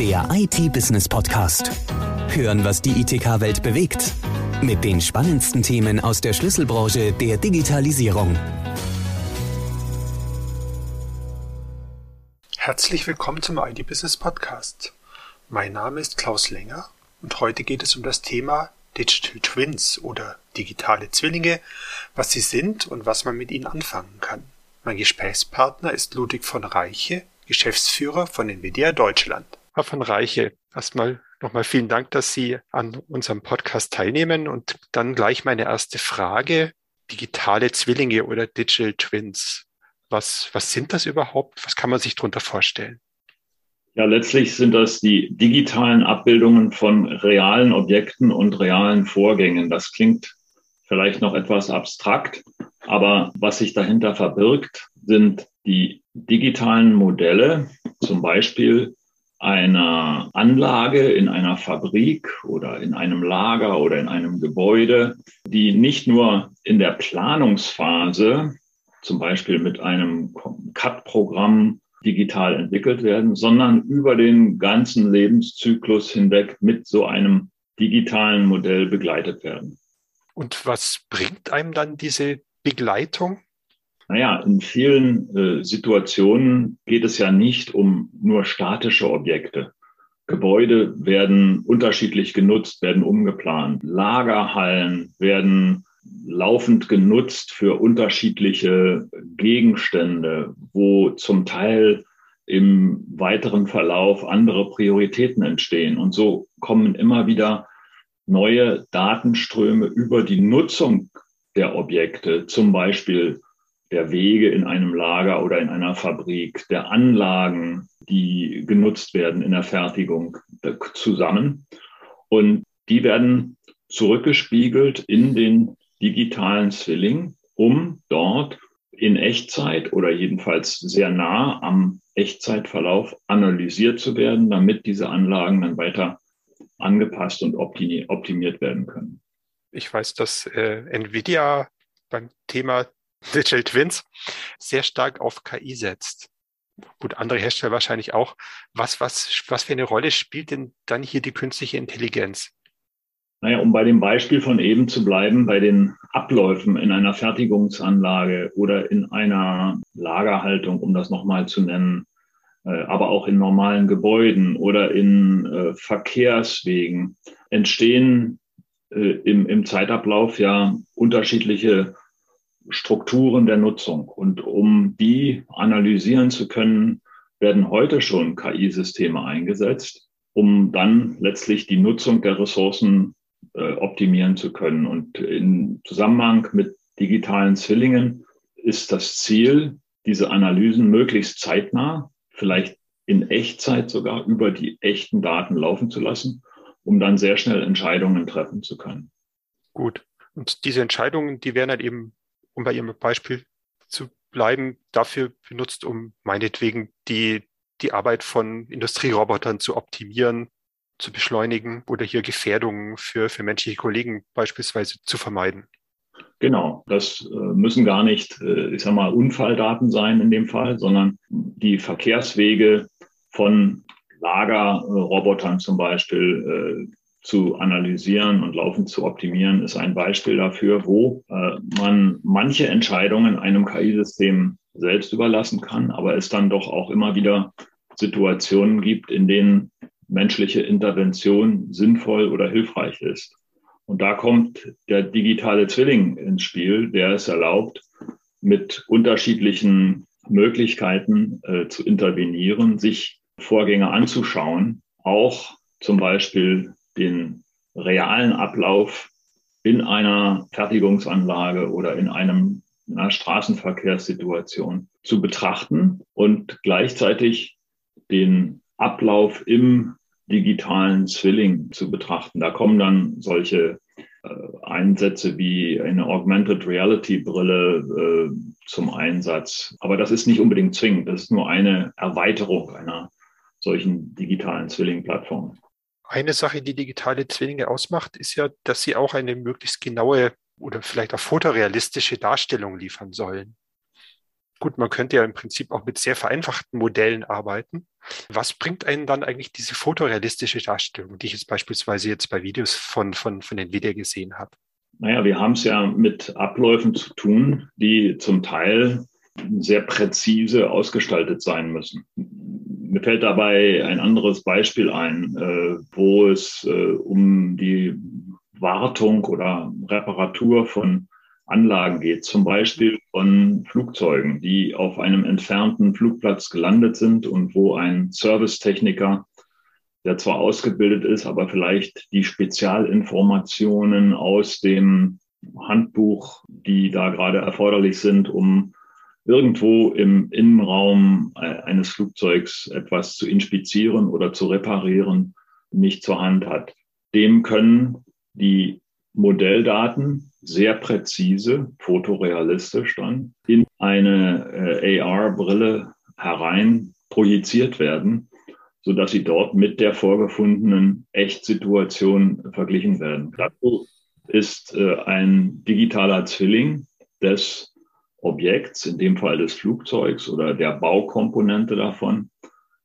Der IT-Business-Podcast. Hören, was die ITK-Welt bewegt. Mit den spannendsten Themen aus der Schlüsselbranche der Digitalisierung. Herzlich willkommen zum IT-Business-Podcast. Mein Name ist Klaus Länger und heute geht es um das Thema Digital Twins oder digitale Zwillinge, was sie sind und was man mit ihnen anfangen kann. Mein Gesprächspartner ist Ludwig von Reiche, Geschäftsführer von NVIDIA Deutschland. Herr von Reiche, erstmal nochmal vielen Dank, dass Sie an unserem Podcast teilnehmen und dann gleich meine erste Frage. Digitale Zwillinge oder Digital Twins. Was, was sind das überhaupt? Was kann man sich darunter vorstellen? Ja, letztlich sind das die digitalen Abbildungen von realen Objekten und realen Vorgängen. Das klingt vielleicht noch etwas abstrakt, aber was sich dahinter verbirgt, sind die digitalen Modelle, zum Beispiel einer Anlage in einer Fabrik oder in einem Lager oder in einem Gebäude, die nicht nur in der Planungsphase, zum Beispiel mit einem CAD-Programm digital entwickelt werden, sondern über den ganzen Lebenszyklus hinweg mit so einem digitalen Modell begleitet werden. Und was bringt einem dann diese Begleitung? Naja, in vielen äh, Situationen geht es ja nicht um nur statische Objekte. Gebäude werden unterschiedlich genutzt, werden umgeplant. Lagerhallen werden laufend genutzt für unterschiedliche Gegenstände, wo zum Teil im weiteren Verlauf andere Prioritäten entstehen. Und so kommen immer wieder neue Datenströme über die Nutzung der Objekte, zum Beispiel der Wege in einem Lager oder in einer Fabrik, der Anlagen, die genutzt werden in der Fertigung zusammen. Und die werden zurückgespiegelt in den digitalen Zwilling, um dort in Echtzeit oder jedenfalls sehr nah am Echtzeitverlauf analysiert zu werden, damit diese Anlagen dann weiter angepasst und optimiert werden können. Ich weiß, dass äh, Nvidia beim Thema Digital Twins sehr stark auf KI setzt. Gut, andere Hersteller wahrscheinlich auch. Was, was, was für eine Rolle spielt denn dann hier die künstliche Intelligenz? Naja, um bei dem Beispiel von eben zu bleiben, bei den Abläufen in einer Fertigungsanlage oder in einer Lagerhaltung, um das nochmal zu nennen, äh, aber auch in normalen Gebäuden oder in äh, Verkehrswegen entstehen äh, im, im Zeitablauf ja unterschiedliche Strukturen der Nutzung. Und um die analysieren zu können, werden heute schon KI-Systeme eingesetzt, um dann letztlich die Nutzung der Ressourcen äh, optimieren zu können. Und im Zusammenhang mit digitalen Zwillingen ist das Ziel, diese Analysen möglichst zeitnah, vielleicht in Echtzeit sogar über die echten Daten laufen zu lassen, um dann sehr schnell Entscheidungen treffen zu können. Gut. Und diese Entscheidungen, die werden dann eben um bei Ihrem Beispiel zu bleiben, dafür benutzt, um meinetwegen die, die Arbeit von Industrierobotern zu optimieren, zu beschleunigen oder hier Gefährdungen für, für menschliche Kollegen beispielsweise zu vermeiden. Genau, das äh, müssen gar nicht, äh, ich sag mal, Unfalldaten sein in dem Fall, sondern die Verkehrswege von Lagerrobotern zum Beispiel äh, zu analysieren und laufend zu optimieren, ist ein Beispiel dafür, wo äh, man manche Entscheidungen einem KI-System selbst überlassen kann, aber es dann doch auch immer wieder Situationen gibt, in denen menschliche Intervention sinnvoll oder hilfreich ist. Und da kommt der digitale Zwilling ins Spiel, der es erlaubt, mit unterschiedlichen Möglichkeiten äh, zu intervenieren, sich Vorgänge anzuschauen, auch zum Beispiel den realen Ablauf in einer Fertigungsanlage oder in einem in einer Straßenverkehrssituation zu betrachten und gleichzeitig den Ablauf im digitalen Zwilling zu betrachten. Da kommen dann solche äh, Einsätze wie eine Augmented Reality Brille äh, zum Einsatz. Aber das ist nicht unbedingt zwingend. Das ist nur eine Erweiterung einer solchen digitalen Zwilling-Plattform. Eine Sache, die digitale Zwillinge ausmacht, ist ja, dass sie auch eine möglichst genaue oder vielleicht auch fotorealistische Darstellung liefern sollen. Gut, man könnte ja im Prinzip auch mit sehr vereinfachten Modellen arbeiten. Was bringt einen dann eigentlich diese fotorealistische Darstellung, die ich jetzt beispielsweise jetzt bei Videos von, von, von Nvidia gesehen habe? Naja, wir haben es ja mit Abläufen zu tun, die zum Teil sehr präzise ausgestaltet sein müssen. Mir fällt dabei ein anderes Beispiel ein, äh, wo es äh, um die Wartung oder Reparatur von Anlagen geht, zum Beispiel von Flugzeugen, die auf einem entfernten Flugplatz gelandet sind und wo ein Servicetechniker, der zwar ausgebildet ist, aber vielleicht die Spezialinformationen aus dem Handbuch, die da gerade erforderlich sind, um irgendwo im Innenraum äh, eines Flugzeugs etwas zu inspizieren oder zu reparieren, nicht zur Hand hat. Dem können die Modelldaten sehr präzise, fotorealistisch dann in eine äh, AR-Brille herein projiziert werden, so dass sie dort mit der vorgefundenen Echtsituation verglichen werden. Dazu ist äh, ein digitaler Zwilling des Objekts, in dem Fall des Flugzeugs oder der Baukomponente davon,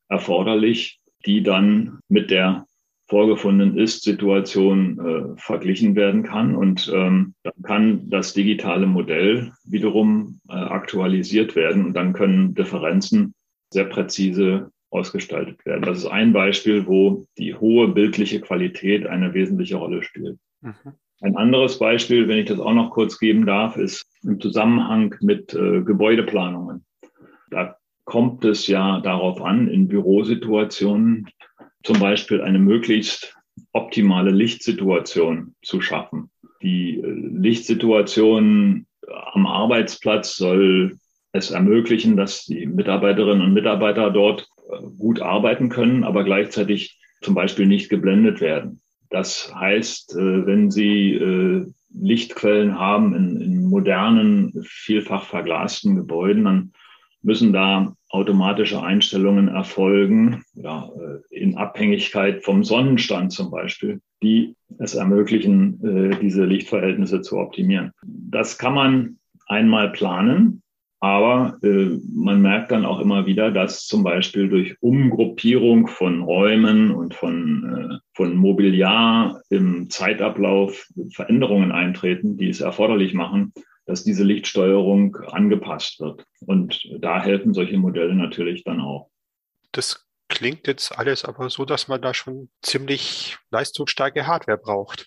erforderlich, die dann mit der vorgefundenen Ist-Situation äh, verglichen werden kann. Und ähm, dann kann das digitale Modell wiederum äh, aktualisiert werden und dann können Differenzen sehr präzise ausgestaltet werden. Das ist ein Beispiel, wo die hohe bildliche Qualität eine wesentliche Rolle spielt. Mhm. Ein anderes Beispiel, wenn ich das auch noch kurz geben darf, ist im Zusammenhang mit äh, Gebäudeplanungen. Da kommt es ja darauf an, in Bürosituationen zum Beispiel eine möglichst optimale Lichtsituation zu schaffen. Die äh, Lichtsituation am Arbeitsplatz soll es ermöglichen, dass die Mitarbeiterinnen und Mitarbeiter dort äh, gut arbeiten können, aber gleichzeitig zum Beispiel nicht geblendet werden. Das heißt, äh, wenn Sie Lichtquellen haben in, in modernen, vielfach verglasten Gebäuden, dann müssen da automatische Einstellungen erfolgen, ja, äh, in Abhängigkeit vom Sonnenstand zum Beispiel, die es ermöglichen, äh, diese Lichtverhältnisse zu optimieren. Das kann man einmal planen, aber äh, man merkt dann auch immer wieder, dass zum Beispiel durch Umgruppierung von Räumen und von, von Mobiliar im Zeitablauf Veränderungen eintreten, die es erforderlich machen, dass diese Lichtsteuerung angepasst wird. Und da helfen solche Modelle natürlich dann auch. Das klingt jetzt alles aber so, dass man da schon ziemlich leistungsstarke Hardware braucht.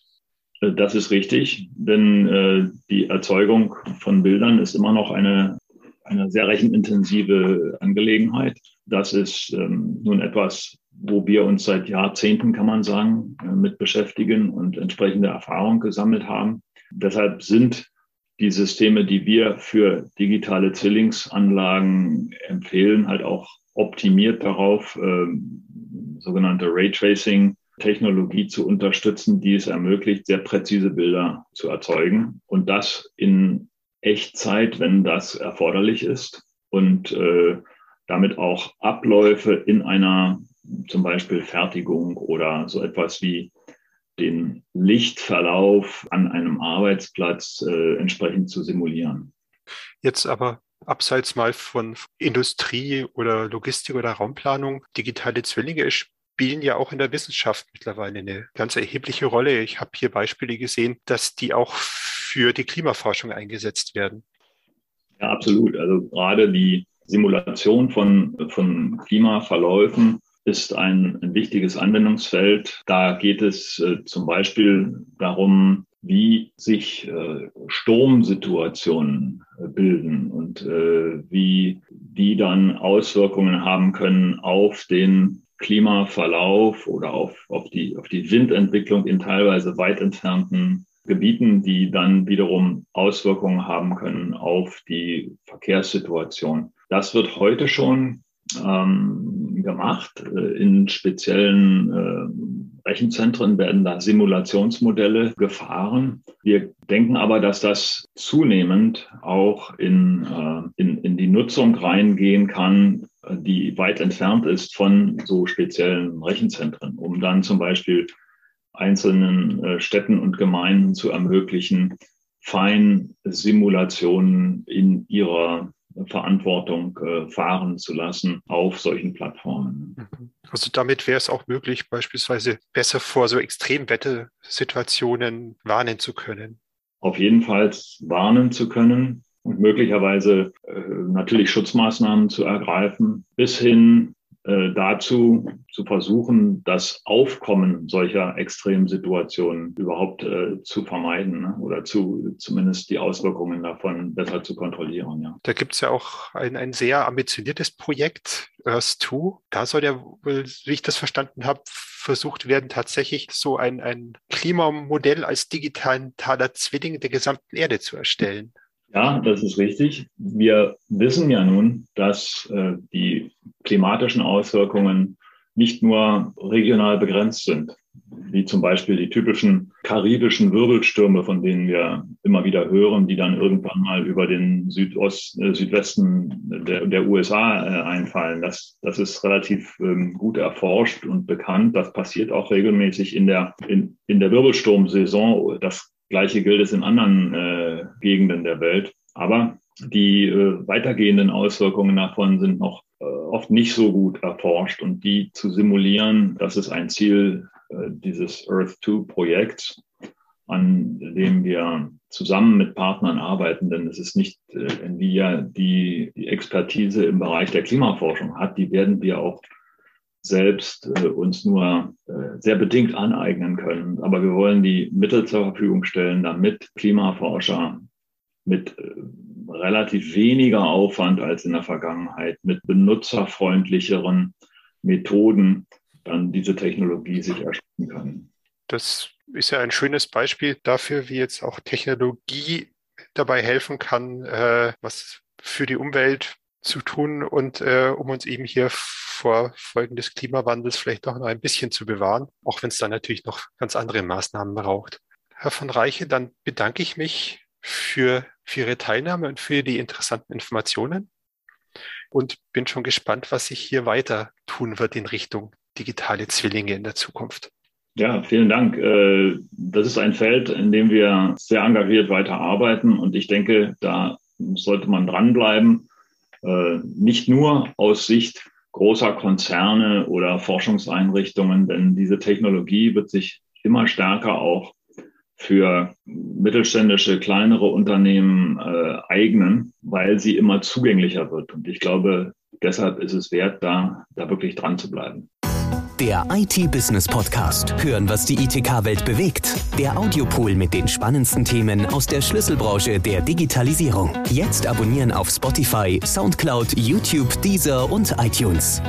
Äh, das ist richtig, denn äh, die Erzeugung von Bildern ist immer noch eine, eine sehr rechenintensive Angelegenheit. Das ist ähm, nun etwas, wo wir uns seit Jahrzehnten, kann man sagen, äh, mit beschäftigen und entsprechende Erfahrung gesammelt haben. Deshalb sind die Systeme, die wir für digitale Zwillingsanlagen empfehlen, halt auch optimiert darauf, äh, sogenannte Raytracing Technologie zu unterstützen, die es ermöglicht, sehr präzise Bilder zu erzeugen und das in Echtzeit, wenn das erforderlich ist und äh, damit auch Abläufe in einer zum Beispiel Fertigung oder so etwas wie den Lichtverlauf an einem Arbeitsplatz äh, entsprechend zu simulieren. Jetzt aber abseits mal von Industrie oder Logistik oder Raumplanung, digitale Zwillinge spielen ja auch in der Wissenschaft mittlerweile eine ganz erhebliche Rolle. Ich habe hier Beispiele gesehen, dass die auch für die Klimaforschung eingesetzt werden. Ja, absolut. Also gerade die Simulation von, von Klimaverläufen ist ein, ein wichtiges Anwendungsfeld. Da geht es äh, zum Beispiel darum, wie sich äh, Sturmsituationen äh, bilden und äh, wie die dann Auswirkungen haben können auf den Klimaverlauf oder auf, auf, die, auf die Windentwicklung in teilweise weit entfernten Gebieten, die dann wiederum Auswirkungen haben können auf die Verkehrssituation. Das wird heute schon ähm, gemacht. Äh, in speziellen äh, Rechenzentren werden da Simulationsmodelle gefahren. Wir denken aber, dass das zunehmend auch in, äh, in, in die Nutzung reingehen kann, die weit entfernt ist von so speziellen Rechenzentren, um dann zum Beispiel einzelnen äh, Städten und Gemeinden zu ermöglichen, Feinsimulationen in ihrer Verantwortung äh, fahren zu lassen auf solchen Plattformen. Mhm. Also damit wäre es auch möglich, beispielsweise besser vor so Extremwettersituationen warnen zu können. Auf jeden Fall warnen zu können und möglicherweise äh, natürlich Schutzmaßnahmen zu ergreifen, bis hin äh, dazu zu versuchen, das Aufkommen solcher Extremsituationen überhaupt äh, zu vermeiden ne? oder zu zumindest die Auswirkungen davon besser zu kontrollieren. Ja. Da gibt es ja auch ein, ein sehr ambitioniertes Projekt, Earth 2. Da soll ja, wie ich das verstanden habe, versucht werden, tatsächlich so ein, ein Klimamodell als digitaler Zwilling der gesamten Erde zu erstellen. Ja, das ist richtig. Wir wissen ja nun, dass äh, die klimatischen Auswirkungen nicht nur regional begrenzt sind, wie zum Beispiel die typischen karibischen Wirbelstürme, von denen wir immer wieder hören, die dann irgendwann mal über den Südost, äh, Südwesten der, der USA äh, einfallen. Das, das ist relativ ähm, gut erforscht und bekannt. Das passiert auch regelmäßig in der, in, in der Wirbelsturmsaison. Das Gleiche gilt es in anderen äh, Gegenden der Welt. Aber die äh, weitergehenden Auswirkungen davon sind noch äh, oft nicht so gut erforscht. Und die zu simulieren, das ist ein Ziel äh, dieses Earth 2 Projekts, an dem wir zusammen mit Partnern arbeiten, denn es ist nicht äh, Nvidia, die die Expertise im Bereich der Klimaforschung hat, die werden wir auch selbst äh, uns nur äh, sehr bedingt aneignen können. Aber wir wollen die Mittel zur Verfügung stellen, damit Klimaforscher mit äh, relativ weniger Aufwand als in der Vergangenheit, mit benutzerfreundlicheren Methoden dann diese Technologie sich erschließen können. Das ist ja ein schönes Beispiel dafür, wie jetzt auch Technologie dabei helfen kann, äh, was für die Umwelt zu tun und äh, um uns eben hier vor Folgen des Klimawandels vielleicht noch ein bisschen zu bewahren, auch wenn es dann natürlich noch ganz andere Maßnahmen braucht. Herr von Reiche, dann bedanke ich mich für, für Ihre Teilnahme und für die interessanten Informationen und bin schon gespannt, was sich hier weiter tun wird in Richtung digitale Zwillinge in der Zukunft. Ja, vielen Dank. Äh, das ist ein Feld, in dem wir sehr engagiert weiterarbeiten und ich denke, da sollte man dranbleiben äh, nicht nur aus Sicht großer Konzerne oder Forschungseinrichtungen, denn diese Technologie wird sich immer stärker auch für mittelständische, kleinere Unternehmen äh, eignen, weil sie immer zugänglicher wird. Und ich glaube, deshalb ist es wert, da, da wirklich dran zu bleiben. Der IT-Business Podcast. Hören, was die ITK-Welt bewegt. Der Audiopool mit den spannendsten Themen aus der Schlüsselbranche der Digitalisierung. Jetzt abonnieren auf Spotify, Soundcloud, YouTube, Deezer und iTunes.